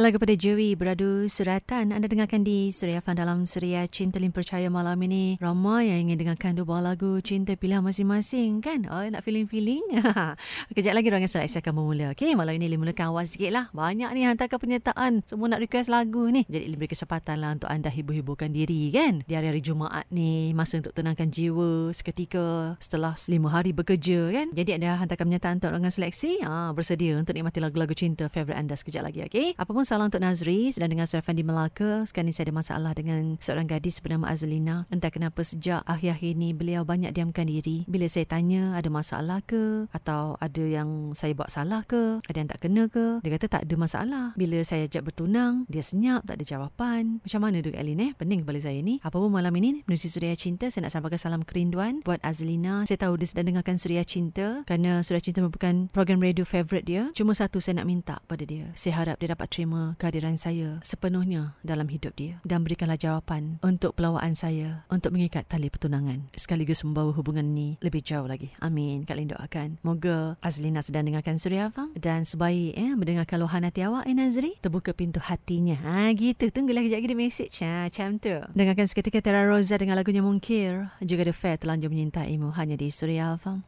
Kalau kepada Joey beradu suratan. Anda dengarkan di Suria Fan dalam Suria Cinta Lim Percaya malam ini. Ramai yang ingin dengarkan dua buah lagu Cinta pilihan masing-masing kan? Oh nak feeling-feeling. Kejap lagi orang yang seleksi akan memula Okay malam ini Lim mulakan awal sikit lah Banyak ni hantarkan penyertaan Semua nak request lagu ni. Jadi Lim beri kesempatan lah Untuk anda hibur-hiburkan diri kan? Di hari-hari Jumaat ni Masa untuk tenangkan jiwa Seketika Setelah lima hari bekerja kan? Jadi anda hantarkan penyertaan Untuk orang seleksi. Ah, Bersedia untuk nikmati lagu-lagu cinta Favorite anda sekejap lagi okay Apa salam untuk Nazri sedang dengan Surfan di Melaka. Sekarang ni saya ada masalah dengan seorang gadis bernama Azlina. Entah kenapa sejak akhir-akhir ini beliau banyak diamkan diri. Bila saya tanya ada masalah ke atau ada yang saya buat salah ke, ada yang tak kena ke, dia kata tak ada masalah. Bila saya ajak bertunang, dia senyap, tak ada jawapan. Macam mana tu Alin eh? Pening kepala saya ni. Apa pun malam ini, menusi Suria Cinta, saya nak sampaikan salam kerinduan buat Azlina. Saya tahu dia sedang dengarkan Suria Cinta kerana Suria Cinta merupakan program radio favourite dia. Cuma satu saya nak minta pada dia. Saya harap dia dapat terima kehadiran saya sepenuhnya dalam hidup dia dan berikanlah jawapan untuk pelawaan saya untuk mengikat tali pertunangan sekaligus membawa hubungan ini lebih jauh lagi. Amin. Kak Lin doakan. Moga Azlina sedang dengarkan Suria Fam dan sebaik eh, mendengarkan luahan hati awak eh Nazri terbuka pintu hatinya. Ha gitu. Tunggulah kejap lagi message. Ha macam tu. Dengarkan seketika Tera Rosa dengan lagunya Mungkir. Juga The Fair telanjur menyintaimu hanya di Suria Fam.